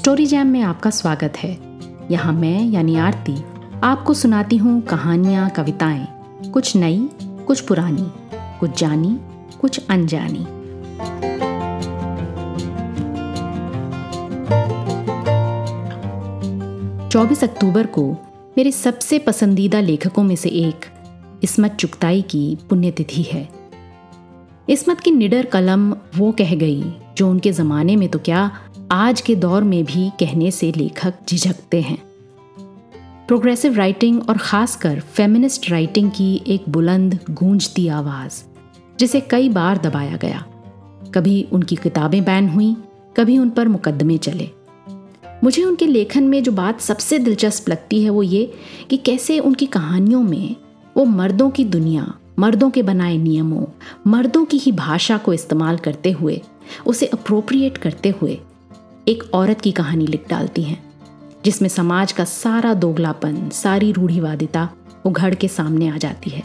Story jam में आपका स्वागत है। यहाँ मैं, यानी आरती, आपको सुनाती हूँ कहानियाँ, कविताएँ, कुछ नई, कुछ पुरानी, कुछ जानी, कुछ अनजानी। चौबीस अक्टूबर को मेरे सबसे पसंदीदा लेखकों में से एक इसमत चुगताई की पुण्यतिथि है। इसमत की निडर कलम वो कह गई, जो उनके ज़माने में तो क्या आज के दौर में भी कहने से लेखक झिझकते हैं। प्रोग्रेसिव राइटिंग और ख़ासकर फेमिनिस्ट राइटिंग की एक बुलंद, गूंजती आवाज़, जिसे कई बार दबाया गया। कभी उनकी किताबें बैन हुई, कभी उन पर मुकदमे चले। मुझे उनके लेखन में जो बात सबसे दिलचस्प लगती है वो ये कि कैसे उनकी कहानियों में वो मर्दों की दुनिया, मर्दों के बनाए नियमों, मर्दों की ही भाषा को इस्तेमाल करते हुए, उसे अप्रोप्रिएट करते हुए एक औरत की कहानी लिख डालती हैं, जिसमें समाज का सारा दोगलापन, सारी रूढ़िवादिता उघड़ के सामने आ जाती है।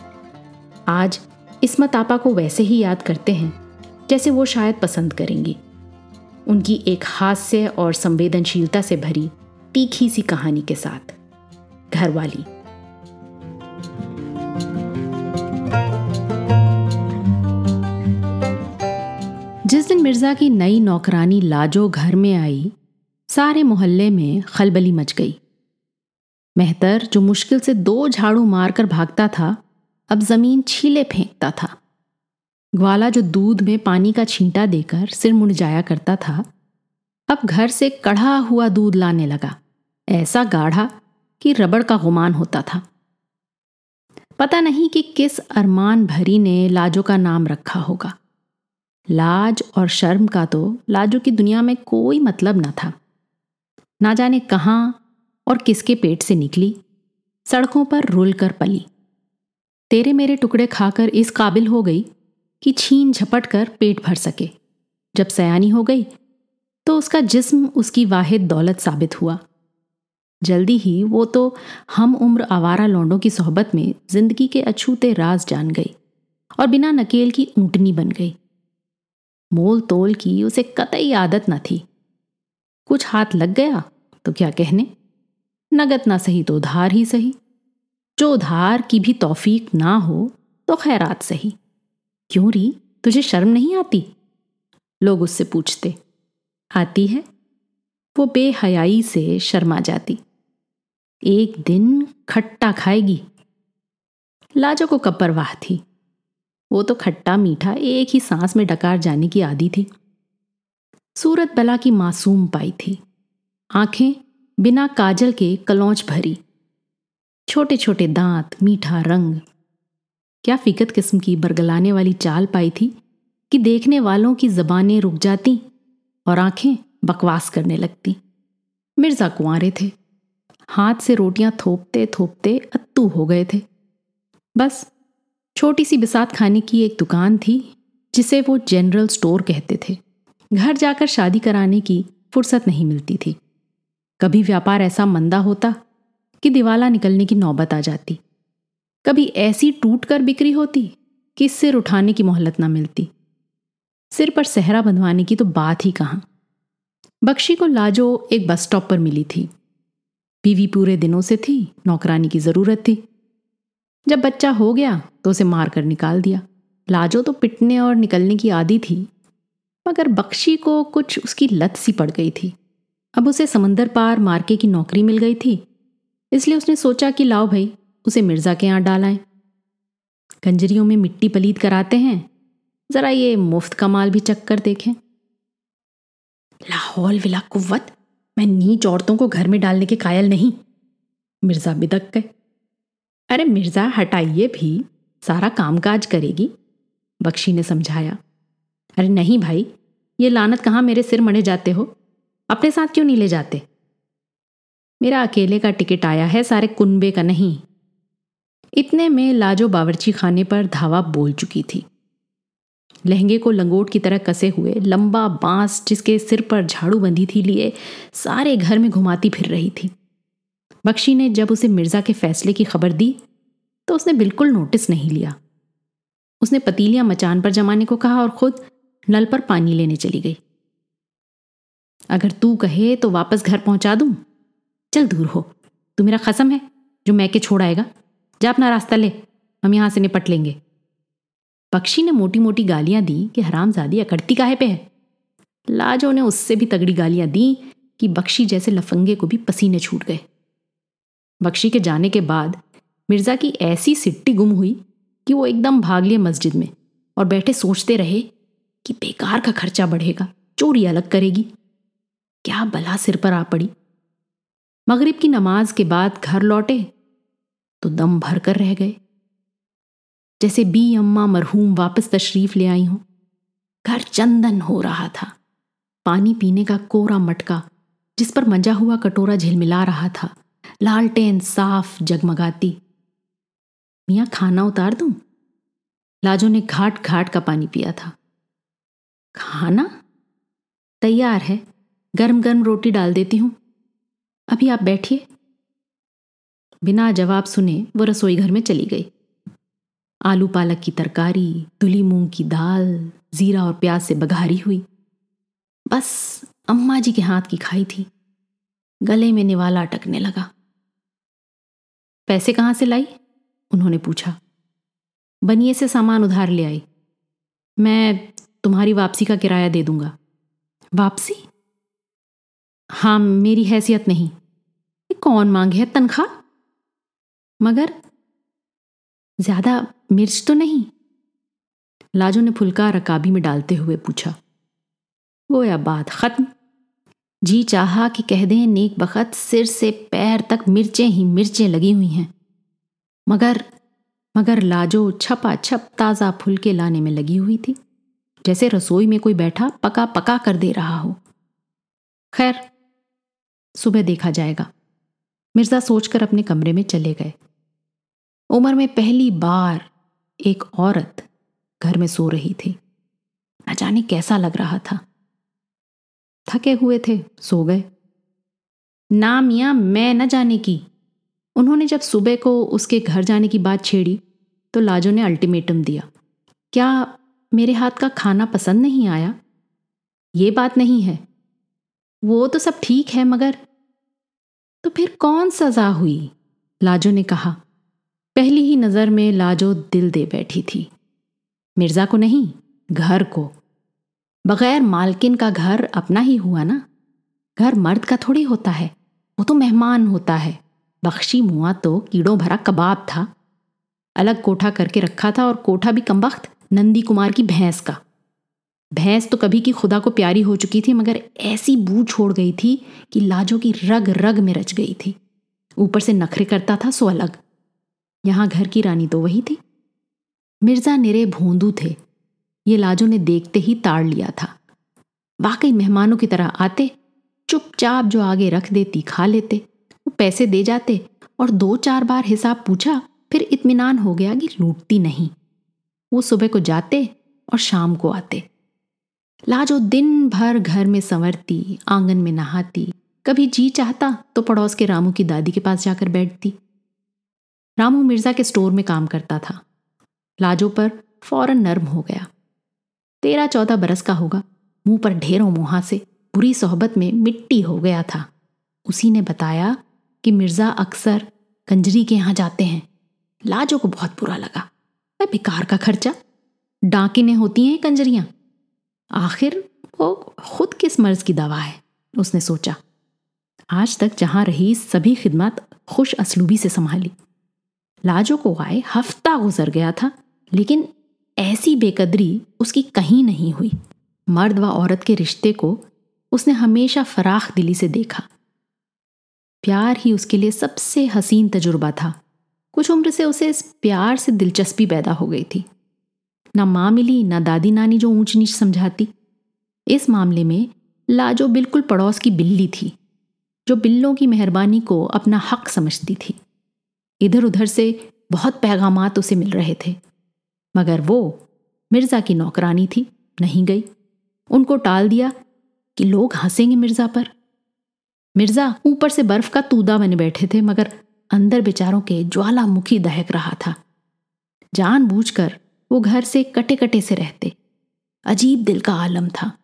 आज इसमत आपा को वैसे ही याद करते हैं, जैसे वो शायद पसंद करेंगी। उनकी एक हास्य और संवेदनशीलता से भरी तीखी सी कहानी के साथ। घरवाली जिस दिन मिर्ज़ा की नई नौकरानी लाजो घर में आई, सारे मोहल्ले में खलबली मच गई। मेहतर जो मुश्किल से दो झाड़ू मारकर भागता था, अब ज़मीन छीले फेंकता था। ग्वाला जो दूध में पानी का छींटा देकर सिर मुड़ जाया करता था, अब घर से कढ़ा हुआ दूध लाने लगा। ऐसा गाढ़ा कि रबड़ का गुमान होता था। पता नहीं कि किस अरमान भरी ने लाजो का नाम रखा होगा। लाज और शर्म का तो लाजो की दुनिया में कोई मतलब न था। ना जाने कहाँ और किसके पेट से निकली, सड़कों पर रुल कर पली। तेरे मेरे टुकड़े खाकर इस काबिल हो गई कि छीन झपट कर पेट भर सके। जब सयानी हो गई तो उसका जिस्म उसकी वाहिद दौलत साबित हुआ। जल्दी ही वो तो हम उम्र आवारा लौंडों की सोहबत में ज़िंदगी के अछूते राज जान गई और बिना नकेल की ऊँटनी बन गई। मोल तोल की उसे कतई आदत न थी। कुछ हाथ लग गया तो क्या कहने? नगद ना सही तो उधार ही सही। जो उधार की भी तौफीक ना हो तो खैरात सही। क्यों री? तुझे शर्म नहीं आती? लोग उससे पूछते, आती है? वो बेहयाई से शर्मा जाती, एक दिन खट्टा खाएगी। लाजो को कब परवाह थी। वो तो खट्टा मीठा एक ही सांस में डकार जाने की आदि थी। सूरत बला की मासूम पाई थी। आँखें बिना काजल के कलौच भरी। छोटे छोटे दांत, मीठा रंग। क्या फिकत किस्म की बरगलाने वाली चाल पाई थी कि देखने वालों की जबानें रुक जाती और आँखें बकवास करने लगती। मिर्ज़ा कुंवरे थे। हाथ से रोटियाँ थोपते थोपते अत्तू हो गए थे। बस छोटी सी बिसात खाने की एक दुकान थी, जिसे वो जनरल स्टोर कहते थे। घर जाकर शादी कराने की फुर्सत नहीं मिलती थी। कभी व्यापार ऐसा मंदा होता कि दिवाला निकलने की नौबत आ जाती। कभी ऐसी टूट कर बिक्री होती कि सिर उठाने की मोहलत ना मिलती। सिर पर सहरा बंधवाने की तो बात ही कहाँ। बख्शी को लाजो एक बस स्टॉप पर मिली थी। बीवी पूरे दिनों से थी, नौकरानी की ज़रूरत थी। जब बच्चा हो गया तो उसे मार कर निकाल दिया। लाजो तो पिटने और निकलने की आदि थी, मगर बख्शी को कुछ उसकी लत सी पड़ गई थी। अब उसे समंदर पार मार्के की नौकरी मिल गई थी, इसलिए उसने सोचा कि लाओ भाई, उसे मिर्ज़ा के यहाँ डालाएँ। कंजरियों में मिट्टी पलीद कराते हैं, जरा ये मुफ़्त कमाल भी चक्कर देखें। लाहौल विला कुव्वत, मैं नीच औरतों को घर में डालने के कायल नहीं, मिर्ज़ा बिदक गए। अरे मिर्ज़ा, हटाइए भी। सारा कामकाज करेगी। बख्शी ने समझाया। अरे नहीं भाई, ये लानत कहाँ मेरे सिर मड़े जाते हो? अपने साथ क्यों नहीं ले जाते? मेरा अकेले का टिकट आया है, सारे कुनबे का नहीं। इतने में लाजो बावर्ची खाने पर धावा बोल चुकी थी। लहंगे को लंगोट की तरह कसे हुए, लंबा बाँस जिसके सिर पर झाड़ू बंधी थी, लिए सारे घर में घुमाती फिर रही थी। बख्शी ने जब उसे मिर्ज़ा के फैसले की खबर दी तो उसने बिल्कुल नोटिस नहीं लिया। उसने पतीलियाँ मचान पर जमाने को कहा और खुद नल पर पानी लेने चली गई। अगर तू कहे तो वापस घर पहुँचा दूँ? चल दूर हो। तू मेरा खसम है, जो मैं के छोड़ आएगा। जा अपना रास्ता ले, हम यहाँ से निपट लेंगे। पक्षी ने मोटी मोटी गालियाँ दी कि हरामजादी अकड़ती काहे पे है? लाजो ने उससे भी तगड़ी गालियाँ दी कि बख्शी जैसे लफंगे को भी पसीने छूट गए। बख्शी के जाने के बाद मिर्ज़ा की ऐसी सिट्टी गुम हुई कि वो एकदम भाग लिए मस्जिद में और बैठे सोचते रहे कि बेकार का खर्चा बढ़ेगा, चोरी अलग करेगी। क्या बला सिर पर आ पड़ी। मगरिब की नमाज़ के बाद घर लौटे तो दम भर कर रह गए। जैसे बी अम्मा मरहूम वापस तशरीफ़ ले आई हूँ। घर चंदन हो रहा था। पानी पीने का कोरा मटका जिस पर मंजा हुआ कटोरा झिलमिला रहा था। लालटेन साफ़ जगमगाती। मियाँ, खाना उतार दूँ? लाजो ने घाट घाट का पानी पिया था। खाना? तैयार है। गरम गरम रोटी डाल देती हूँ। अभी आप बैठिए। बिना जवाब सुने वो रसोई घर में चली गई। आलू पालक की तरकारी धुली मूंग की दाल, जीरा और प्याज से बघारी हुई। बस अम्मा जी के हाथ की खाई थी। गले में निवाला अटकने लगा। पैसे कहाँ से लाई? उन्होंने पूछा। बनिए से सामान उधार ले आई। मैं तुम्हारी वापसी का किराया दे दूँगा। वापसी? हाँ मेरी हैसियत नहीं। कौन मांगे है, तनख्वाह? मगर ज़्यादा मिर्च तो नहीं। लाजो ने फुलका रकाबी में डालते हुए पूछा। वो या बात खत्म। जी चाहा कि कह दें, नेक बखत सिर से पैर तक मिर्चें ही मिर्चें लगी हुई हैं। मगर मगर लाजो छपा छप ताज़ा फुलके लाने में लगी हुई थी। जैसे रसोई में कोई बैठा पका पका कर दे रहा हो। खैर, सुबह देखा जाएगा। मिर्ज़ा सोचकर अपने कमरे में चले गए। उम्र में पहली बार एक औरत घर में सो रही थी। न जाने कैसा लग रहा था। थके हुए थे, सो गए। ना मियाँ, मैं न जाने की। उन्होंने जब सुबह को उसके घर जाने की बात छेड़ी तो लाजो ने अल्टीमेटम दिया। क्या मेरे हाथ का खाना पसंद नहीं आया? ये बात नहीं है। वो तो सब ठीक है, मगर तो फिर कौन सजा हुई? लाजो ने कहा। पहली ही नज़र में लाजो दिल दे बैठी थी। मिर्ज़ा को नहीं, घर को। बगैर मालकिन का घर अपना ही हुआ ना। घर मर्द का थोड़ी होता है, वो तो मेहमान होता है। बख्शी मुआ तो कीड़ों भरा कबाब था। अलग कोठा करके रखा था और कोठा भी कम वक्त नंदी कुमार की भैंस का। भैंस तो कभी की खुदा को प्यारी हो चुकी थी, मगर ऐसी बू छोड़ गई थी कि लाजो की रग रग में रच गई थी। ऊपर से नखरे करता था सो अलग। यहाँ घर की रानी तो वही थी। मिर्ज़ा निरे भोंदू थे। ये लाजो ने देखते ही ताड़ लिया था। वाकई मेहमानों की तरह आते, चुपचाप जो आगे रख देती, खा लेते, वो पैसे दे जाते और दो चार बार हिसाब पूछा, फिर इत्मीनान हो गया कि लूटती नहीं। वो सुबह को जाते और शाम को आते। लाजो दिन भर घर में संवरती, आँगन में नहाती, कभी जी चाहता तो पड़ोस के रामू की दादी के पास जाकर बैठती। रामू मिर्ज़ा के स्टोर में काम करता था। लाजो पर फ़ौरन नर्म हो गया। तेरह चौदह बरस का होगा। मुँह पर ढेरों मुहा से बुरी सोहबत में मिट्टी हो गया था। उसी ने बताया कि मिर्ज़ा अक्सर कंजरी के यहाँ जाते हैं। लाजो को बहुत बुरा लगा। बेकार का खर्चा। डाकिने होती हैं कंजरियाँ। आखिर वो खुद किस मर्ज की दवा है? उसने सोचा। आज तक जहाँ रही सभी खिदमत खुश असलूबी से संभाली। लाजो को आए हफ़्ता गुजर गया था, लेकिन ऐसी बेकदरी उसकी कहीं नहीं हुई। मर्द व औरत के रिश्ते को उसने हमेशा फराख दिली से देखा। प्यार ही उसके लिए सबसे हसीन तजुर्बा था। कुछ उम्र से उसे इस प्यार से दिलचस्पी पैदा हो गई थी। ना माँ मिली, ना दादी नानी जो ऊंच नीच समझाती। इस मामले में लाजो बिल्कुल पड़ोस की बिल्ली थी, जो बिल्लों की मेहरबानी को अपना हक समझती थी। इधर उधर से बहुत पैगामात उसे मिल रहे थे। मगर वो मिर्ज़ा की नौकरानी थी, नहीं गई। उनको टाल दिया कि लोग हंसेंगे मिर्ज़ा पर। मिर्ज़ा ऊपर से बर्फ़ का तूदा बने बैठे थे, मगर अंदर बेचारों के ज्वालामुखी दहक रहा था। जानबूझकर वो घर से कटे कटे से रहते। अजीब दिल का आलम था।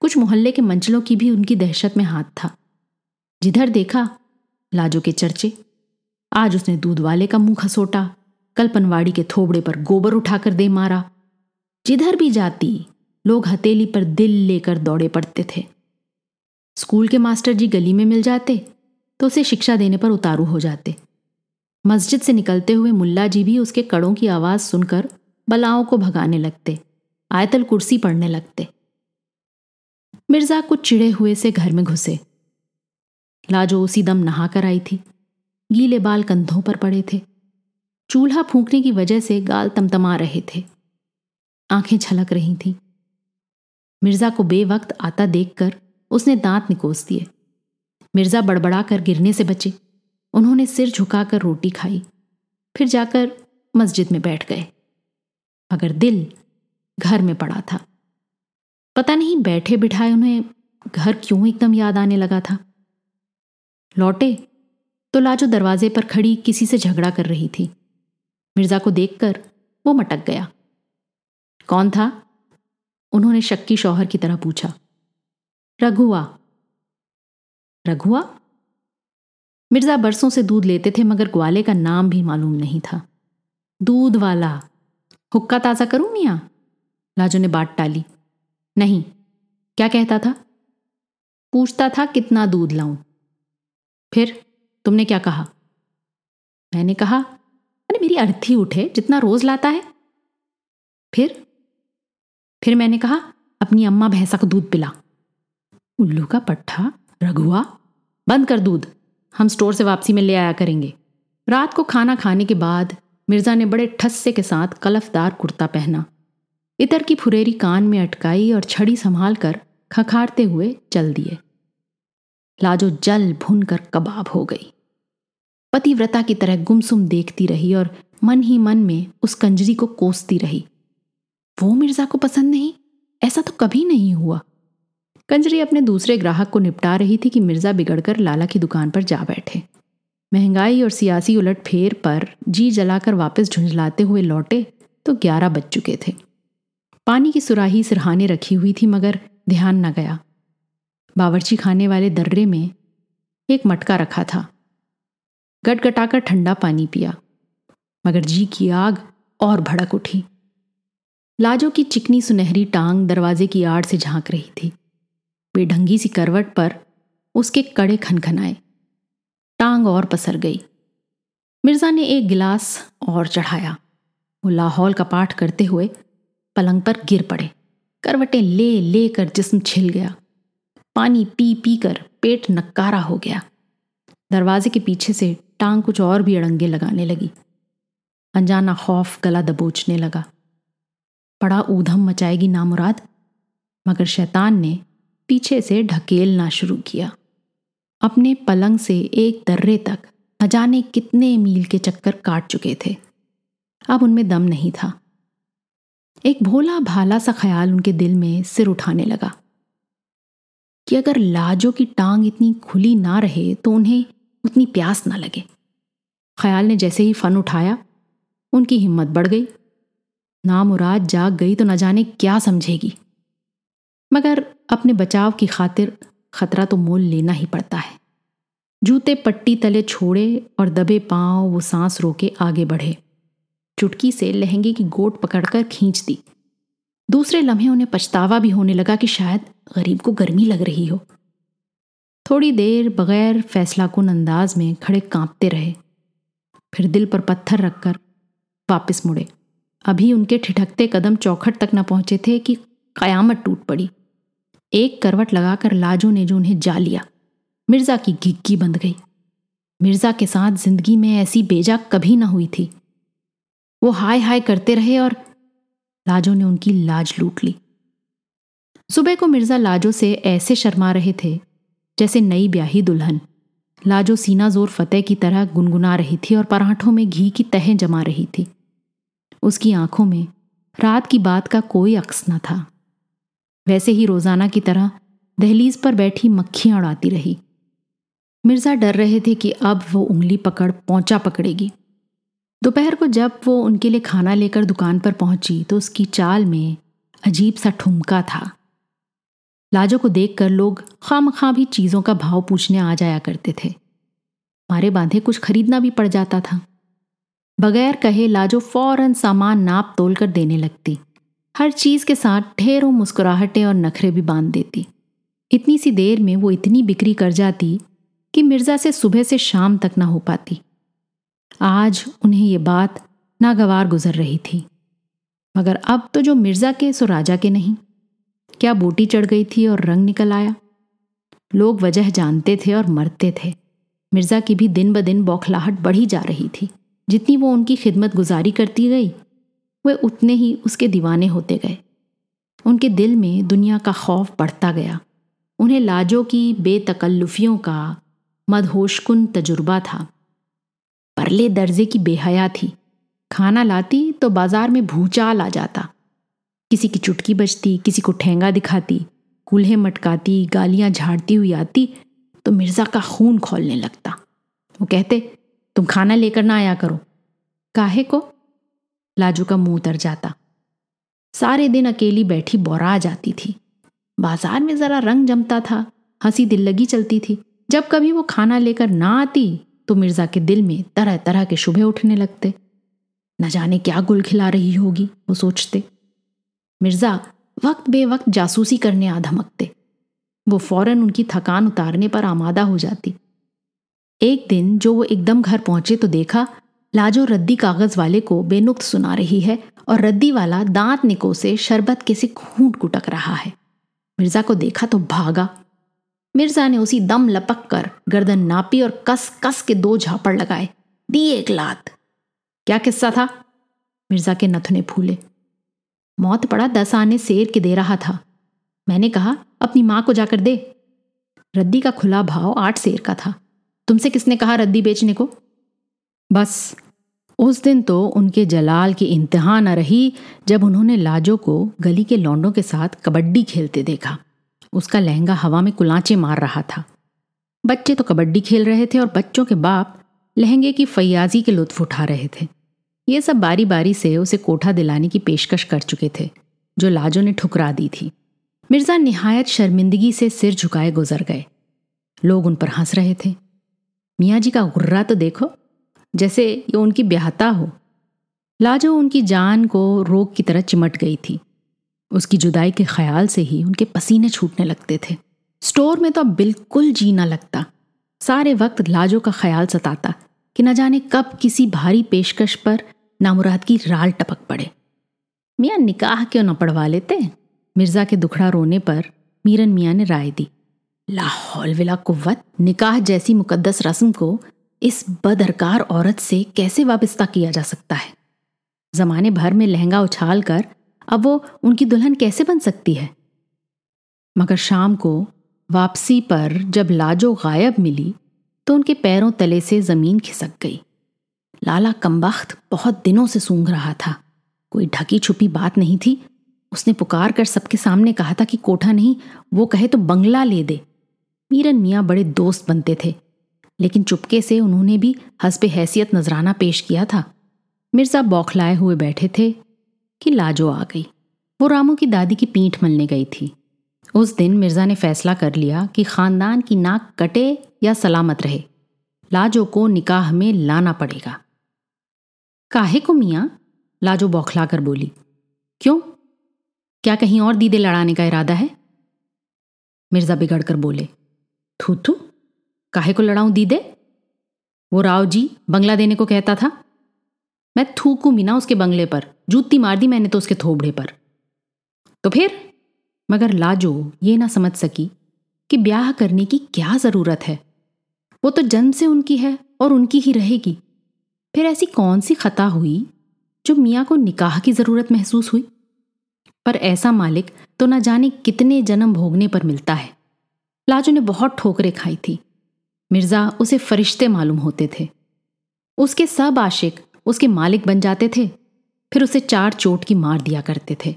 कुछ मोहल्ले के मंचलों की भी उनकी दहशत में हाथ था। जिधर देखा लाजो के चर्चे, आज उसने दूध वाले का मुँह खसोटा। कल पनवाड़ी के थोबड़े पर गोबर उठाकर दे मारा। जिधर भी जाती, लोग हथेली पर दिल लेकर दौड़े पड़ते थे। स्कूल के मास्टर जी गली में मिल जाते तो उसे शिक्षा देने पर उतारू हो जाते। मस्जिद से निकलते हुए मुल्ला जी भी उसके कड़ों की आवाज़ सुनकर बलाओं को भगाने लगते, आयतल कुर्सी पढ़ने लगते। मिर्ज़ा कुछ चिड़े हुए से घर में घुसे। लाजो उसी दम नहा कर आई थी। गीले बाल कंधों पर पड़े थे। चूल्हा फूंकने की वजह से गाल तमतमा रहे थे। आँखें छलक रही थीं। मिर्ज़ा को बेवक्त आता देखकर उसने दांत निकोस दिए। मिर्ज़ा बड़बड़ा कर गिरने से बचे। उन्होंने सिर झुकाकर रोटी खाई। फिर जाकर मस्जिद में बैठ गए। मगर दिल घर में पड़ा था। पता नहीं बैठे बिठाए उन्हें घर क्यों एकदम याद आने लगा था। लौटे तो लाजो दरवाजे पर खड़ी किसी से झगड़ा कर रही थी। मिर्ज़ा को देखकर वो मटक गया। कौन था? उन्होंने शक्की शौहर की तरह पूछा। रघुआ। रघुआ? मिर्ज़ा बरसों से दूध लेते थे, मगर ग्वाले का नाम भी मालूम नहीं था। दूध वाला। हुक्का ताज़ा करूँ मियाँ? लाजो ने बात टाली। नहीं, क्या कहता था? पूछता था, कितना दूध लाऊं? फिर तुमने क्या कहा? मैंने कहा मेरी अर्थी उठे, जितना रोज लाता है। फिर फिर मैंने कहा, अपनी अम्मा भैंसा को दूध पिला। उल्लू का पट्ठा, रघुआ, बंद कर दूध। हम स्टोर से वापसी में ले आया करेंगे। रात को खाना खाने के बाद, मिर्ज़ा ने बड़े ठस्से के साथ कलफदार कुर्ता पहना। इतर की फुरेरी कान में अटकाई और छड़ी संभाल कर खखारते हुए चल दिए। लाजो जल भुन कर कबाब हो गई। पतिव्रता की तरह गुमसुम देखती रही और मन ही मन में उस कंजरी को कोसती रही। वो मिर्ज़ा को पसंद नहीं? ऐसा तो कभी नहीं हुआ। कंजरी अपने दूसरे ग्राहक को निपटा रही थी कि मिर्ज़ा बिगड़कर लाला की दुकान पर जा बैठे। महँगाई और सियासी उलट फेर पर जी जलाकर वापस झुंझलाते हुए लौटे तो ग्यारह बज चुके थे। पानी की सुराही सिरहाने रखी हुई थी मगर ध्यान न गया। बावर्ची खाने वाले दर्रे में एक मटका रखा था। गटगटाकर ठंडा पानी पिया, मगर जी की आग और भड़क उठी। लाजो की चिकनी सुनहरी टांग दरवाजे की आड़ से झाँक रही थी। बेढंगी सी करवट पर उसके कड़े खनखनाए। टांग और पसर गई। मिर्ज़ा ने एक गिलास और चढ़ाया। वो लाहौल का पाठ करते हुए पलंग पर गिर पड़े। करवटें ले ले कर जिस्म छिल गया। पानी पी पी कर पेट नकारा हो गया। दरवाजे के पीछे से टांग कुछ और भी अड़ंगे लगाने लगी। अनजाना खौफ गला दबोचने लगा। बड़ा ऊधम मचाएगी नामुराद, मगर शैतान ने पीछे से ढकेलना शुरू किया। अपने पलंग से एक दर्रे तक अजाने कितने मील के चक्कर काट चुके थे। अब उनमें दम नहीं था। एक भोला भाला सा ख्याल उनके दिल में सिर उठाने लगा कि अगर लाजो की टांग इतनी खुली ना रहे तो उन्हें उतनी प्यास ना लगे। ख्याल ने जैसे ही फन उठाया, उनकी हिम्मत बढ़ गई। नामुराद जाग गई तो न जाने क्या समझेगी। मगर अपने बचाव की खातिर खतरा तो मोल लेना ही पड़ता है। जूते पट्टी तले छोड़े और दबे पाँव वो सांस रोके आगे बढ़े। चुटकी से लहंगे की गोट पकड़कर खींच दी। दूसरे लम्हे उन्हें पछतावा भी होने लगा कि शायद गरीब को गर्मी लग रही हो। थोड़ी देर बगैर फैसला कुन अंदाज में खड़े कांपते रहे। फिर दिल पर पत्थर रखकर वापस मुड़े। अभी उनके ठिठकते कदम चौखट तक न पहुँचे थे कि कयामत टूट पड़ी। एक करवट लगाकर लाजो ने जो उन्हें जा लिया, मिर्ज़ा की घिग्गी बंद गई। मिर्ज़ा के साथ ज़िंदगी में ऐसी बेजा कभी ना हुई थी। वो हाय हाय करते रहे और लाजो ने उनकी लाज लूट ली। सुबह को मिर्ज़ा लाजो से ऐसे शर्मा रहे थे जैसे नई ब्याही दुल्हन। लाजो सीना ज़ोर फतेह की तरह गुनगुना रही थी और पराठों में घी की तहें जमा रही थी। उसकी आँखों में रात की बात का कोई अक्स न था। वैसे ही रोज़ाना की तरह दहलीज पर बैठी मक्खियाँ उड़ाती रही। मिर्ज़ा डर रहे थे कि अब वो उंगली पकड़ पहुँचा पकड़ेगी। दोपहर को जब वो उनके लिए खाना लेकर दुकान पर पहुँची तो उसकी चाल में अजीब सा ठुमका था। लाजो को देखकर लोग खाम खां भी चीज़ों का भाव पूछने आ जाया करते थे। मारे बांधे कुछ खरीदना भी पड़ जाता था। बगैर कहे लाजो फ़ौरन सामान नाप तोल कर देने लगती। हर चीज़ के साथ ढेरों मुस्कुराहटें और नखरे भी बाँध देती। इतनी सी देर में वो इतनी बिक्री कर जाती कि मिर्ज़ा से सुबह से शाम तक ना हो पाती। आज उन्हें ये बात नागवार गुजर रही थी। मगर अब तो जो मिर्ज़ा के, सो राजा के नहीं। क्या बूटी चढ़ गई थी और रंग निकल आया? लोग वजह जानते थे और मरते थे। मिर्ज़ा की भी दिन ब दिन बौखलाहट बढ़ी जा रही थी। जितनी वो उनकी खिदमत गुजारी करती गई, वे उतने ही उसके दीवाने होते गए। उनके दिल में दुनिया का खौफ बढ़ता गया। उन्हें लाजों की बेतकल्लुफियों का मदहोशकुन तजुर्बा था। परले दर्जे की बेहया थी। खाना लाती तो बाज़ार में भूचाल आ जाता। किसी की चुटकी बजती, किसी को ठेंगा दिखाती, कूल्हे मटकाती, गालियाँ झाड़ती हुई आती तो मिर्ज़ा का खून खोलने लगता। वो कहते, तुम खाना लेकर ना आया करो। काहे को? लाजू का मुँह उतर जाता। सारे दिन अकेली बैठी बोरा जाती थी। बाज़ार में जरा रंग जमता था, हँसी दिल लगी चलती थी। जब कभी वो खाना लेकर ना आती तो मिर्ज़ा के दिल में तरह तरह के शुभे उठने लगते। न जाने क्या गुल खिला रही होगी, वो सोचते। मिर्ज़ा, वक्त बे वक्त जासूसी करने आ धमकते। वो फ़ौरन उनकी थकान उतारने पर आमादा हो जाती। एक दिन जो वो एकदम घर पहुँचे तो देखा, लाजो रद्दी कागज़ वाले को बेनुक्त सुना रही है और रद्दी वाला दांत निको से शरबत के से खूंट कुटक रहा है। मिर्ज़ा को देखा तो भागा। मिर्ज़ा ने उसी दम लपक कर गर्दन नापी और कस कस के दो झापड़ लगाए। दी एक लात। क्या किस्सा था? मिर्ज़ा के नथुने फूले। मौत पड़ा दस आने शेर के दे रहा था। मैंने कहा, अपनी माँ को जाकर दे। रद्दी का खुला भाव आठ शेर का था। तुमसे किसने कहा रद्दी बेचने को? बस, उस दिन तो उनके जलाल की इंतहा न रही जब उन्होंने लाजो को गली के लौंडों के साथ कबड्डी खेलते देखा। उसका लहंगा हवा में कुलाचे मार रहा था। बच्चे तो कबड्डी खेल रहे थे और बच्चों के बाप लहंगे की फैयाजी के लुत्फ उठा रहे थे। ये सब बारी बारी से उसे कोठा दिलाने की पेशकश कर चुके थे, जो लाजो ने ठुकरा दी थी। मिर्ज़ा निहायत शर्मिंदगी से सिर झुकाए गुजर गए। लोग उन पर हंस रहे थे। मियाँ जी का गुर्रा तो देखो, जैसे ये उनकी ब्याहता हो। लाजो उनकी जान को रोग की तरह चिमट गई थी। उसकी जुदाई के ख्याल से ही उनके पसीने छूटने लगते थे। स्टोर में तो अब बिल्कुल जी ना लगता। सारे वक्त लाजो का ख्याल सताता। कि न जाने कब किसी भारी पेशकश पर नामुराद की राल टपक पड़े। मियाँ निकाह क्यों न पढ़वा लेते? मिर्ज़ा के दुखड़ा रोने पर मीरन मियाँ ने राय दी। लाहौल विला कुव्वत, निकाह जैसी मुकद्दस रस्म को इस बदरकार औरत से कैसे वाबस्ता किया जा सकता है? जमाने भर में लहंगा उछाल कर अब वो उनकी दुल्हन कैसे बन सकती है? मगर शाम को वापसी पर जब लाजो गायब मिली तो उनके पैरों तले से ज़मीन खिसक गई। लाला कम्बख्त बहुत दिनों से सूंघ रहा था। कोई ढकी छुपी बात नहीं थी। उसने पुकार कर सबके सामने कहा था कि कोठा नहीं, वो कहे तो बंगला ले दे। मीरन मियाँ बड़े दोस्त बनते थे, लेकिन चुपके से उन्होंने भी हसब हैसियत नजराना पेश किया था। मिर्ज़ा बौखलाए हुए बैठे थे कि लाजो आ गई। वो रामू की दादी की पीठ मलने गई थी। उस दिन मिर्ज़ा ने फैसला कर लिया कि खानदान की नाक कटे या सलामत रहे। लाजो को निकाह में लाना पड़ेगा। काहे को मियाँ? लाजो बौखला कर बोली, क्यों? क्या कहीं और दीदे लड़ाने का इरादा है? मिर्ज़ा बिगड़ कर बोले थू थू काहे को लड़ाऊं दीदे? वो राव जी बंगला देने को कहता था। मैं थूकू भी ना उसके बंगले पर, जूती मार दी मैंने तो उसके थोबड़े पर। तो फिर? मगर लाजो ये ना समझ सकी कि ब्याह करने की क्या ज़रूरत है। वो तो जन्म से उनकी है और उनकी ही रहेगी। फिर ऐसी कौन सी खता हुई जो मियाँ को निकाह की ज़रूरत महसूस हुई? पर ऐसा मालिक तो ना जाने कितने जन्म भोगने पर मिलता है। लाजो ने बहुत ठोकरें खाई थी। मिर्ज़ा उसे फरिश्ते मालूम होते थे। उसके सब आशिक उसके मालिक बन जाते थे। फिर उसे चार चोट की मार दिया करते थे।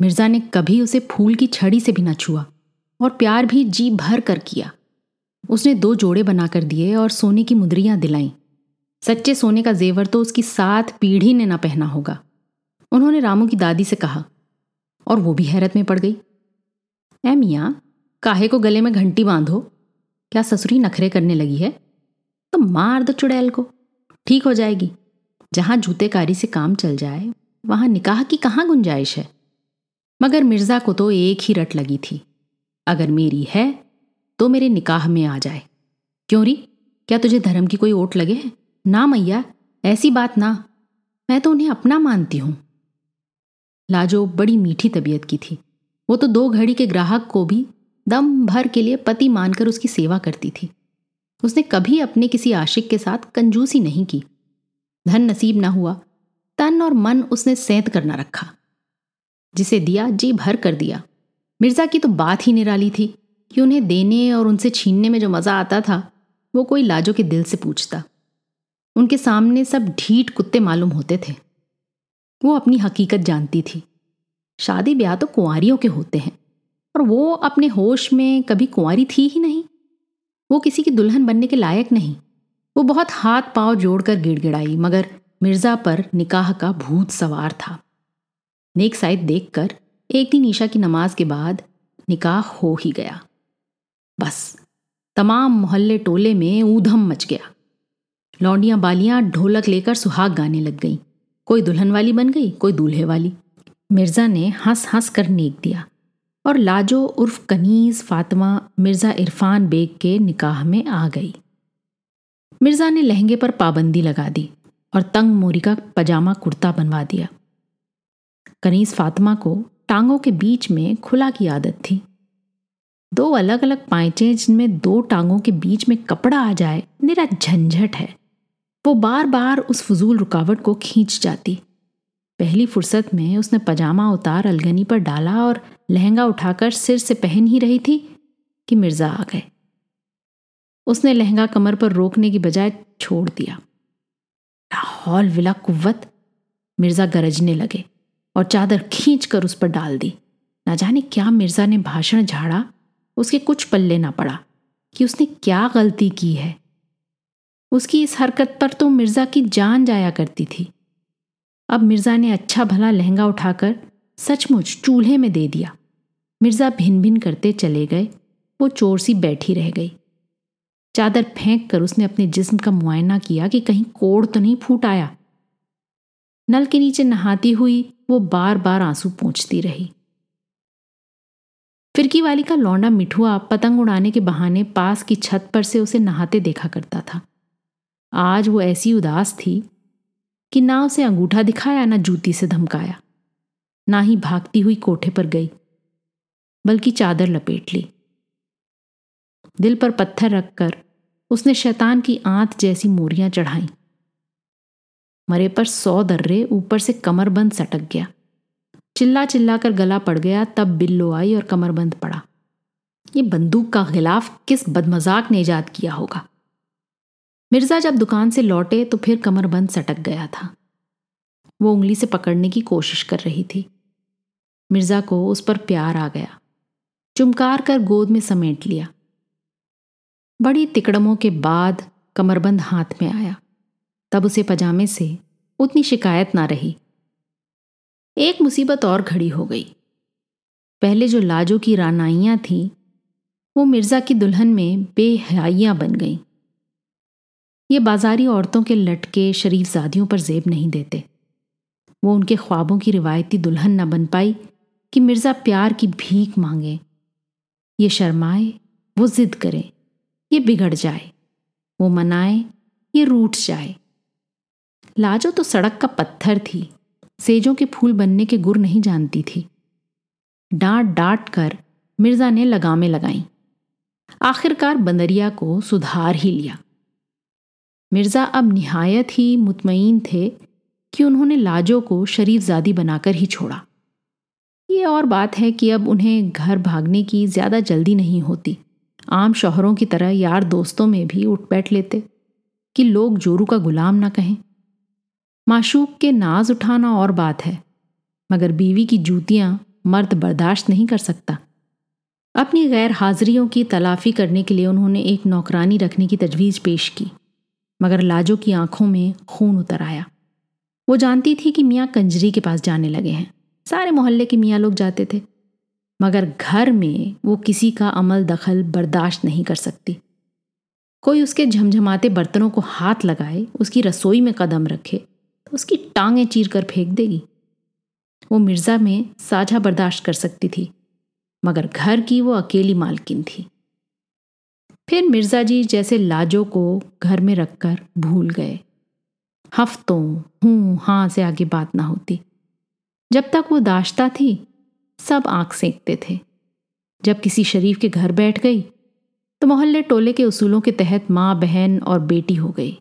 मिर्ज़ा ने कभी उसे फूल की छड़ी से भी न छुआ और प्यार भी जी भर कर किया। उसने दो जोड़े बनाकर दिए और सोने की मुद्रियाँ दिलाई। सच्चे सोने का जेवर तो उसकी सात पीढ़ी ने ना पहना होगा। उन्होंने रामू की दादी से कहा, और वो भी हैरत में पड़ गई। ए मियाँ, काहे को गले में घंटी बांधो? क्या ससुरी नखरे करने लगी है? तो मार दो चुड़ैल को। ठीक हो जाएगी। जहाँ जूतेकारी से काम चल जाए, वहाँ निकाह की कहाँ गुंजाइश है? मगर मिर्ज़ा को तो एक ही रट लगी थी। अगर मेरी है तो मेरे निकाह में आ जाए। क्यों री? क्या तुझे धर्म की कोई ओट लगे है? ना मैया, ऐसी बात ना। मैं तो उन्हें अपना मानती हूँ। लाजो बड़ी मीठी तबीयत की थी। वो तो दो घड़ी के ग्राहक को भी दम भर के लिए पति मानकर उसकी सेवा करती थी। उसने कभी अपने किसी आशिक के साथ कंजूसी नहीं की। धन नसीब ना हुआ। तन और मन उसने सेंत करना रखा। जिसे दिया, जी भर कर दिया। मिर्ज़ा की तो बात ही निराली थी। कि उन्हें देने और उनसे छीनने में जो मज़ा आता था, वो कोई लाजो के दिल से पूछता। उनके सामने सब ढीठ कुत्ते मालूम होते थे। वो अपनी हकीकत जानती थी। शादी ब्याह तो कुंवारियों के होते हैं, और वो अपने होश में कभी कुंवारी थी ही नहीं। वो किसी की दुल्हन बनने के लायक नहीं। वो बहुत हाथ पाँव जोड़कर गिड़गिड़ाई, मगर मिर्ज़ा पर निकाह का भूत सवार था। नेक साइड देखकर एक दिन ईशा की नमाज़ के बाद निकाह हो ही गया। बस। तमाम मोहल्ले टोले में ऊधम मच गया। लौंडियाँ बालियाँ ढोलक लेकर सुहाग गाने लग गईं। कोई दुल्हन वाली बन गई, कोई दूल्हे वाली। मिर्ज़ा ने हंस हंस कर नेक दिया और लाजो उर्फ़ कनीज फातिमा, मिर्ज़ा इरफान बेग के निकाह में आ गई। मिर्ज़ा ने लहंगे पर पाबंदी लगा दी और तंग मोरी का पजामा कुर्ता बनवा दिया। कनीज फातिमा को टांगों के बीच में खुला की आदत थी। दो अलग अलग पाइचे जिनमें दो टांगों के बीच में कपड़ा आ जाए, मेरा झंझट है। वो बार बार उस फजूल रुकावट को खींच जाती। पहली फुर्सत में उसने पजामा उतार अलगनी पर डाला और लहंगा उठाकर सिर से पहन ही रही थी कि मिर्ज़ा आ गए। उसने लहंगा कमर पर रोकने की बजाय छोड़ दिया। हॉल विला कुव्वत, मिर्ज़ा गरजने लगे और चादर खींच कर उस पर डाल दी। ना जाने क्या मिर्ज़ा ने भाषण झाड़ा। उसके कुछ पल्ले ना पड़ा कि उसने क्या गलती की है। उसकी इस हरकत पर तो मिर्ज़ा की जान जाया करती थी। अब मिर्ज़ा ने अच्छा भला लहंगा उठाकर सचमुच चूल्हे में दे दिया। मिर्ज़ा भिन भिन करते चले गए, वो चोर सी बैठी रह गई। चादर फेंक कर उसने अपने जिस्म का मुआयना किया कि कहीं कोड़ तो नहीं फूट आया। नल के नीचे नहाती हुई वो बार बार आँसू पूछती रही। फिरकी वाली का लौंडा मिठुआ पतंग उड़ाने के बहाने पास की छत पर से उसे नहाते देखा करता था। आज वो ऐसी उदास थी कि ना उसे अंगूठा दिखाया, ना जूती से धमकाया, ना ही भागती हुई कोठे पर गई, बल्कि चादर लपेट ली। दिल पर पत्थर रखकर उसने शैतान की आंत जैसी मोरियाँ चढ़ाई। मरे पर सौ दर्रे ऊपर से कमरबंद सटक गया। चिल्ला चिल्ला कर गला पड़ गया, तब बिल्लो आई और कमरबंद पड़ा। ये बंदूक का खिलाफ किस बदमजाक ने ईजाद किया होगा? मिर्ज़ा जब दुकान से लौटे तो फिर कमरबंद सटक गया था। वो उंगली से पकड़ने की कोशिश कर रही थी। मिर्ज़ा को उस पर प्यार आ गया। चुमकार कर गोद में समेट लिया। बड़ी तिकड़मों के बाद कमरबंद हाथ में आया। तब उसे पजामे से उतनी शिकायत ना रही। एक मुसीबत और खड़ी हो गई। पहले जो लाजो की रानाइयाँ थीं, वो मिर्ज़ा की दुल्हन में बेहयाइयाँ बन गईं। ये बाजारी औरतों के लटके शरीफ जादियों पर जेब नहीं देते। वो उनके ख्वाबों की रिवायती दुल्हन न बन पाई कि मिर्ज़ा प्यार की भीख मांगे। ये शर्माए, वो जिद करे, ये बिगड़ जाए, वो मनाए, ये रूठ जाए। लाजो तो सड़क का पत्थर थी। सेजों के फूल बनने के गुर नहीं जानती थी। डांट डांट कर मिर्ज़ा ने लगामें लगाई। आखिरकार बंदरिया को सुधार ही लिया। मिर्ज़ा अब निहायत ही मुतमईन थे कि उन्होंने लाजो को शरीफ जादी बनाकर ही छोड़ा। ये और बात है कि अब उन्हें घर भागने की ज़्यादा जल्दी नहीं होती। आम शोहरों की तरह यार दोस्तों में भी उठ बैठ लेते कि लोग जोरू का गुलाम ना कहें। माशूक के नाज उठाना और बात है, मगर बीवी की जूतियाँ मर्द बर्दाश्त नहीं कर सकता। अपनी गैर हाजिरियों की तलाफी करने के लिए उन्होंने एक नौकरानी रखने की तजवीज़ पेश की, मगर लाजो की आँखों में खून उतर आया। वो जानती थी कि मियाँ कंजरी के पास जाने लगे हैं। सारे मोहल्ले के मियाँ लोग जाते थे, मगर घर में वो किसी का अमल दखल बर्दाश्त नहीं कर सकती। कोई उसके झमझमाते बर्तनों को हाथ लगाए, उसकी रसोई में कदम रखे तो उसकी टांगें चीर कर फेंक देगी। वो मिर्ज़ा में साझा बर्दाश्त कर सकती थी, मगर घर की वो अकेली मालकिन थी। फिर मिर्ज़ा जी जैसे लाजो को घर में रखकर भूल गए। हफ्तों हूँ हाँ से आगे बात ना होती। जब तक वो दाश्ता थी, सब आँख सेंकते थे। जब किसी शरीफ के घर बैठ गई तो मोहल्ले टोले के उसूलों के तहत माँ, बहन और बेटी हो गई।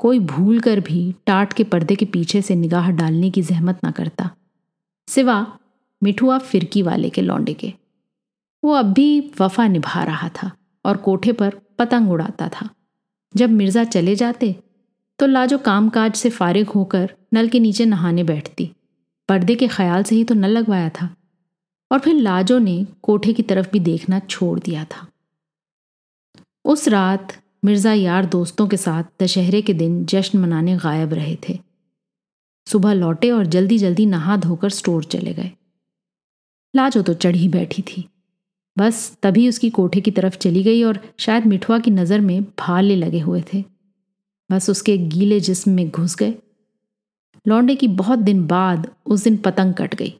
कोई भूल कर भी टाट के पर्दे के पीछे से निगाह डालने की जहमत ना करता। सिवा मिठुआ फिरकी वाले के लौंडे के। वो अब भी वफा निभा रहा था और कोठे पर पतंग उड़ाता था। जब मिर्ज़ा चले जाते तो लाजो कामकाज से फारिग होकर नल के नीचे नहाने बैठती। पर्दे के ख्याल से ही तो नल लगवाया था और फिर लाजो ने कोठे की तरफ़ भी देखना छोड़ दिया था। उस रात मिर्ज़ा यार दोस्तों के साथ दशहरे के दिन जश्न मनाने गायब रहे थे। सुबह लौटे और जल्दी जल्दी नहा धोकर स्टोर चले गए। लाजो तो चढ़ी बैठी थी। बस तभी उसकी कोठे की तरफ़ चली गई और शायद मिठुआ की नज़र में भाले लगे हुए थे। बस उसके गीले जिस्म में घुस गए। लौंडे की बहुत दिन बाद उस दिन पतंग कट गई।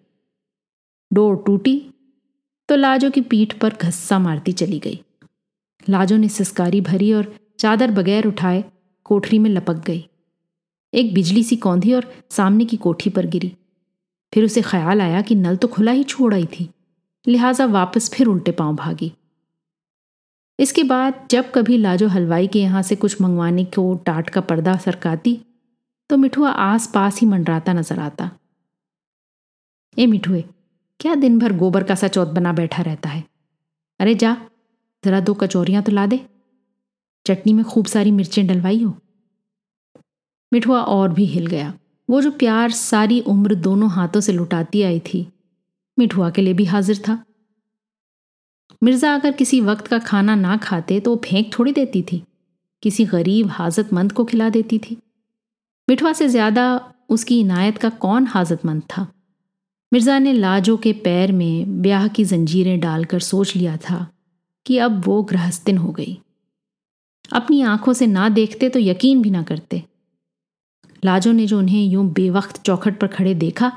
डोर टूटी तो लाजो की पीठ पर घस्सा मारती चली गई। लाजो ने सिस्कारी भरी और चादर बगैर उठाए कोठरी में लपक गई। एक बिजली सी कौंधी और सामने की कोठी पर गिरी। फिर उसे ख्याल आया कि नल तो खुला ही छोड़ आई थी, लिहाजा वापस फिर उल्टे पाँव भागी। इसके बाद जब कभी लाजो हलवाई के यहाँ से कुछ मंगवाने को टाट का पर्दा सरकाती तो मिठुआ आस पास ही मंडराता नज़र आता। ए मिठुए, क्या दिन भर गोबर का सा चौथ बना बैठा रहता है? अरे जा जरा दो कचौरियाँ तो ला दे। चटनी में खूब सारी मिर्चें डलवाई हो। मिठुआ और भी हिल गया। वो जो प्यार सारी उम्र दोनों हाथों से लुटाती आई थी मिठुआ के लिए भी हाजिर था। मिर्ज़ा अगर किसी वक्त का खाना ना खाते तो वो फेंक थोड़ी देती थी। किसी गरीब, हाजतमंद को खिला देती थी। मिठुआ से ज़्यादा उसकी इनायत का कौन हाजतमंद था? मिर्ज़ा ने लाजो के पैर में ब्याह की जंजीरें डालकर सोच लिया था कि अब वो गृहस्थिन हो गई। अपनी आँखों से ना देखते तो यकीन भी ना करते। लाजो ने जो उन्हें यूँ बेवक्त चौखट पर खड़े देखा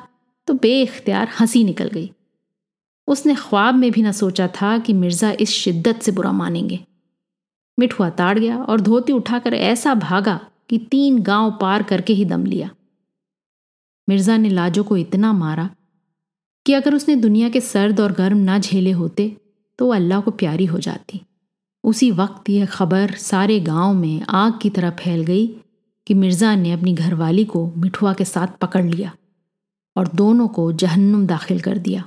तो बेख्तियार हँसी निकल गई। उसने ख्वाब में भी ना सोचा था कि मिर्ज़ा इस शिद्दत से बुरा मानेंगे। मिठुआ ताड़ गया और धोती उठाकर ऐसा भागा कि तीन गाँव पार करके ही दम लिया। मिर्ज़ा ने लाजो को इतना मारा कि अगर उसने दुनिया के सर्द और गर्म ना झेले होते तो अल्लाह को प्यारी हो जाती। उसी वक्त यह खबर सारे गाँव में आग की तरह फैल गई कि मिर्ज़ा ने अपनी घरवाली को मिठुआ के साथ पकड़ लिया और दोनों को जहन्नुम दाखिल कर दिया।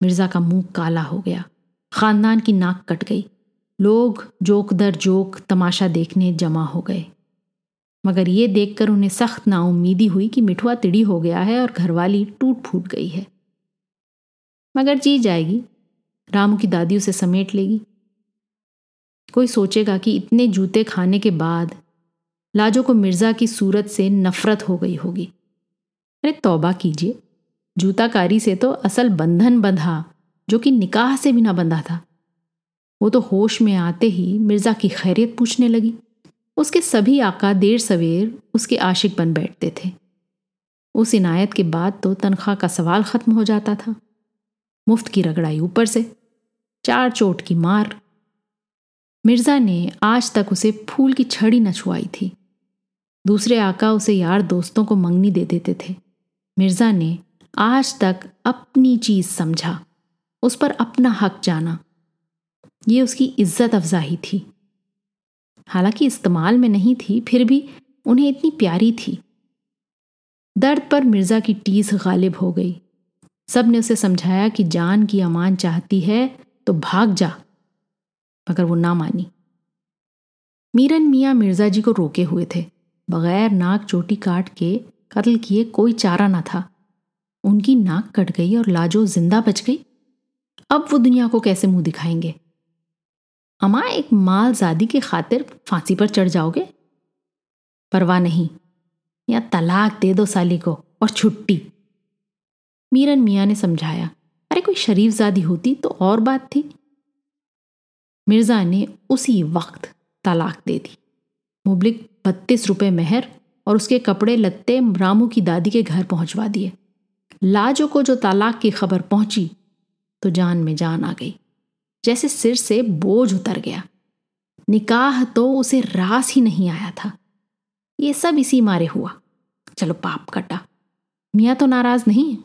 मिर्ज़ा का मुँह काला हो गया। ख़ानदान की नाक कट गई। लोग जोक दर जोक तमाशा देखने जमा हो गए। मगर ये देखकर उन्हें सख्त नाउमीदी हुई कि मिठुआ तिड़ी हो गया है और घरवाली टूट फूट गई है। मगर जी जाएगी। रामू की दादी उसे समेट लेगी। कोई सोचेगा कि इतने जूते खाने के बाद लाजो को मिर्ज़ा की सूरत से नफरत हो गई होगी। अरे तौबा कीजिए। जूताकारी से तो असल बंधन बंधा, जो कि निकाह से भी ना बंधा था। वो तो होश में आते ही मिर्ज़ा की खैरियत पूछने लगी। उसके सभी आका देर सवेर उसके आशिक बन बैठते थे। उस इनायत के बाद तो तनख्वाह का सवाल ख़त्म हो जाता था। मुफ़्त की रगड़ाई ऊपर से, चार चोट की मार। मिर्ज़ा ने आज तक उसे फूल की छड़ी न छुआई थी। दूसरे आका उसे यार दोस्तों को मंगनी दे देते थे। मिर्ज़ा ने आज तक अपनी चीज़ समझा, उस पर अपना हक जाना। ये उसकी इज़्ज़त अफजाही थी। हालाँकि इस्तेमाल में नहीं थी, फिर भी उन्हें इतनी प्यारी थी। दर्द पर मिर्ज़ा की टीस गालिब हो गई। सबने उसे समझाया कि जान की अमान चाहती है तो भाग जा। मगर वो ना मानी। मीरन मियाँ मिर्ज़ा जी को रोके हुए थे। बगैर नाक चोटी काट के कत्ल किए कोई चारा ना था। उनकी नाक कट गई और लाजो ज़िंदा बच गई। अब वो दुनिया को कैसे मुँह दिखाएँगे? अमा, एक मालजादी की खातिर फांसी पर चढ़ जाओगे? परवाह नहीं। या तलाक दे दो साली को और छुट्टी। मीरन मियाँ ने समझाया, अरे, कोई शरीफजादी होती तो और बात थी? मिर्ज़ा ने उसी वक्त तलाक दे दी। मुबलिक बत्तीस रुपए मेहर और उसके कपड़े लत्ते रामू की दादी के घर पहुंचवा दिए। लाजो को जो तालाक की खबर पहुँची तो जान में जान आ गई। जैसे सिर से बोझ उतर गया। निकाह तो उसे रास ही नहीं आया था। ये सब इसी मारे हुआ। चलो, पाप कटा। मियाँ तो नाराज़ नहीं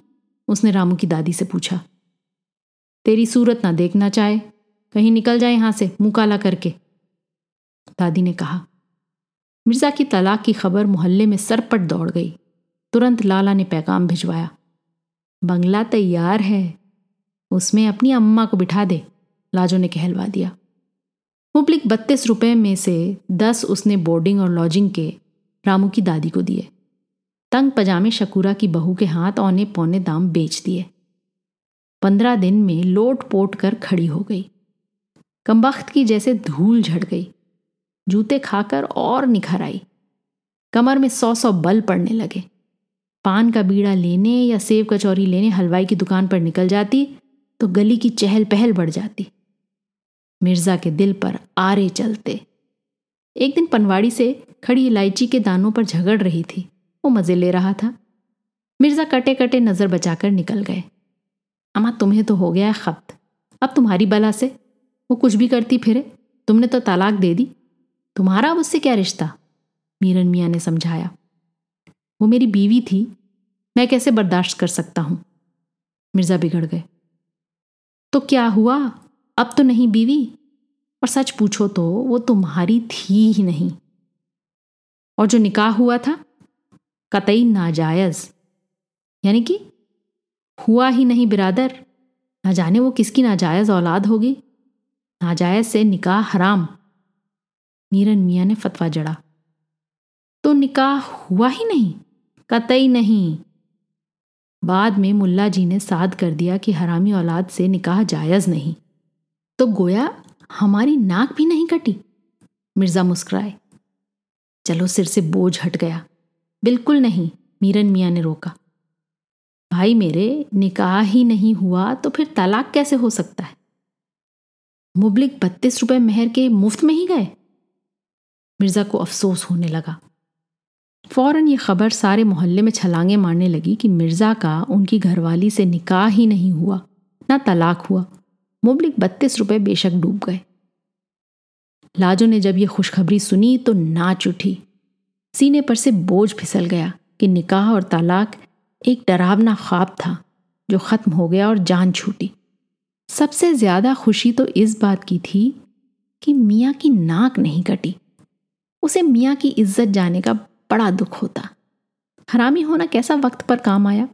उसने रामू की दादी से पूछा, तेरी सूरत ना देखना चाहे, कहीं निकल जाए यहाँ से मुँह काला करके। दादी ने कहा, मिर्ज़ा की तलाक की खबर मोहल्ले में सरपट दौड़ गई। तुरंत लाला ने पैगाम भिजवाया, बंगला तैयार है, उसमें अपनी अम्मा को बिठा दे, लाजो ने कहलवा दिया। मुबलिक बत्तीस रुपए में से दस उसने बोर्डिंग और लॉजिंग के रामू की दादी को दिए। तंग पजामे शकूरा की बहू के हाथ औने पौने दाम बेच दिए। पंद्रह दिन में लोट पोट कर खड़ी हो गई। कमबख्त की जैसे धूल झड़ गई। जूते खाकर और निखर आई। कमर में सौ सौ बल पड़ने लगे। पान का बीड़ा लेने या सेब कचौरी लेने हलवाई की दुकान पर निकल जाती तो गली की चहल पहल बढ़ जाती। मिर्ज़ा के दिल पर आरे चलते। एक दिन पनवाड़ी से खड़ी इलायची के दानों पर झगड़ रही थी। वो मज़े ले रहा था। मिर्ज़ा कटे कटे नज़र बचाकर निकल गए। अमा तुम्हें तो हो गया है खपत अब तुम्हारी बला से। वो कुछ भी करती फिरे। तुमने तो तलाक दे दी। तुम्हारा अब उससे क्या रिश्ता? मीरन मियाँ ने समझाया। वो मेरी बीवी थी। मैं कैसे बर्दाश्त कर सकता हूँ? मिर्ज़ा बिगड़ गए। तो क्या हुआ? अब तो नहीं बीवी। और सच पूछो तो वो तुम्हारी थी ही नहीं। और जो निकाह हुआ था कतई नाजायज। यानी कि हुआ ही नहीं बिरादर। ना जाने वो किसकी नाजायज औलाद होगी। नाजायज से निकाह हराम। मीरन मियाँ ने फतवा जड़ा। तो निकाह हुआ ही नहीं। कतई नहीं। बाद में मुल्ला जी ने साद कर दिया कि हरामी औलाद से निकाह जायज़ नहीं। तो गोया हमारी नाक भी नहीं कटी। मिर्ज़ा मुस्कुराए। चलो सिर से बोझ हट गया। बिल्कुल नहीं, मीरन मियाँ ने रोका। भाई मेरे, निकाह ही नहीं हुआ तो फिर तलाक कैसे हो सकता है? मुबलिक बत्तीस रुपए मेहर के मुफ़्त में ही गए? मिर्ज़ा को अफसोस होने लगा। फ़ौरन ये खबर सारे मोहल्ले में छलांगे मारने लगी कि मिर्ज़ा का उनकी घरवाली से निकाह ही नहीं हुआ, ना तलाक हुआ। मुबलिक बत्तीस रुपए बेशक डूब गए। लाजो ने जब ये खुशखबरी सुनी तो नाच उठी। सीने पर से बोझ फिसल गया कि निकाह और तलाक एक डरावना ख्वाब था, जो ख़त्म हो गया और जान छूटी। सबसे ज़्यादा खुशी तो इस बात की थी कि मियाँ की नाक नहीं कटी। उसे मियाँ की इज़्ज़त जाने का बड़ा दुख होता। हरामी होना कैसा वक्त पर काम आया?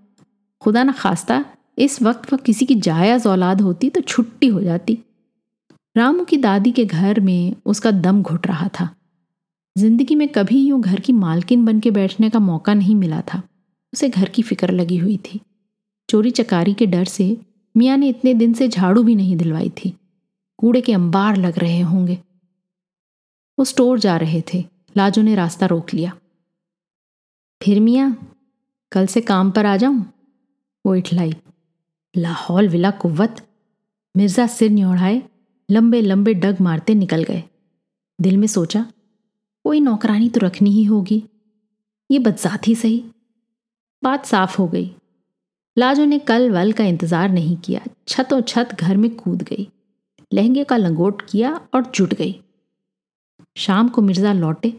खुदा न खास्ता, इस वक्त वह किसी की जायज़ औलाद होती तो छुट्टी हो जाती। रामू की दादी के घर में उसका दम घुट रहा था। ज़िंदगी में कभी यूँ घर की मालकिन बन के बैठने का मौका नहीं मिला था। उसे घर की फ़िक्र लगी हुई थी। चोरी चकारी के डर से मियाँ ने इतने दिन से झाड़ू भी नहीं दिलवाई थी। कूड़े के अंबार लग रहे होंगे। वो स्टोर जा रहे थे। लाजो ने रास्ता रोक लिया। फिर मियाँ, कल से काम पर आ जाऊँ? वो इठलाई। लाहौल विला कुव्वत। मिर्ज़ा सिर न्योड़ाए लंबे लंबे डग मारते निकल गए। दिल में सोचा कोई नौकरानी तो रखनी ही होगी। ये बदसात ही सही। बात साफ़ हो गई। लाजो ने कल वल का इंतज़ार नहीं किया। छतों छत घर में कूद गई। लहंगे का लंगोट किया और जुट गई। शाम को मिर्ज़ा लौटे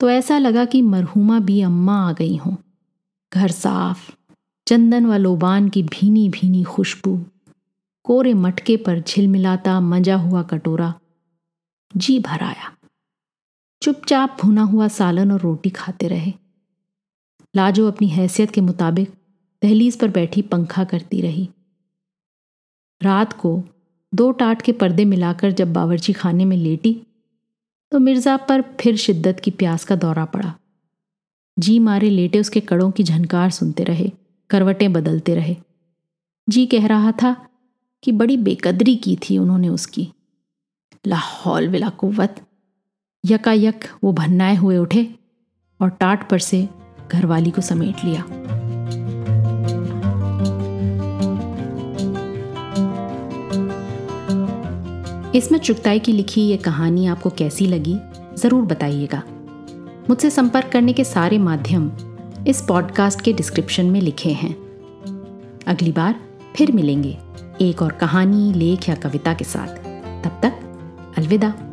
तो ऐसा लगा कि मरहुमा भी अम्मा आ गई हों। घर साफ़, चंदन व लोबान की भीनी भीनी खुशबू, कोरे मटके पर झिलमिलाता मज़ा हुआ कटोरा। जी भर आया। चुपचाप भुना हुआ सालन और रोटी खाते रहे। लाजो अपनी हैसियत के मुताबिक दहलीज पर बैठी पंखा करती रही। रात को दो टाट के पर्दे मिलाकर जब बावर्ची खाने में लेटी तो मिर्ज़ा पर फिर शिद्दत की प्यास का दौरा पड़ा। जी मारे लेटे उसके कड़ों की झनकार सुनते रहे, करवटें बदलते रहे। जी कह रहा था कि बड़ी बेकदरी की थी उन्होंने उसकी। लाहौल विला कुत यकायक वो भन्नाए हुए उठे और टाट पर से घरवाली को समेट लिया। इसमें चुगताई की लिखी ये कहानी आपको कैसी लगी, ज़रूर बताइएगा। मुझसे संपर्क करने के सारे माध्यम इस पॉडकास्ट के डिस्क्रिप्शन में लिखे हैं। अगली बार फिर मिलेंगे एक और कहानी, लेख या कविता के साथ। तब तक अलविदा।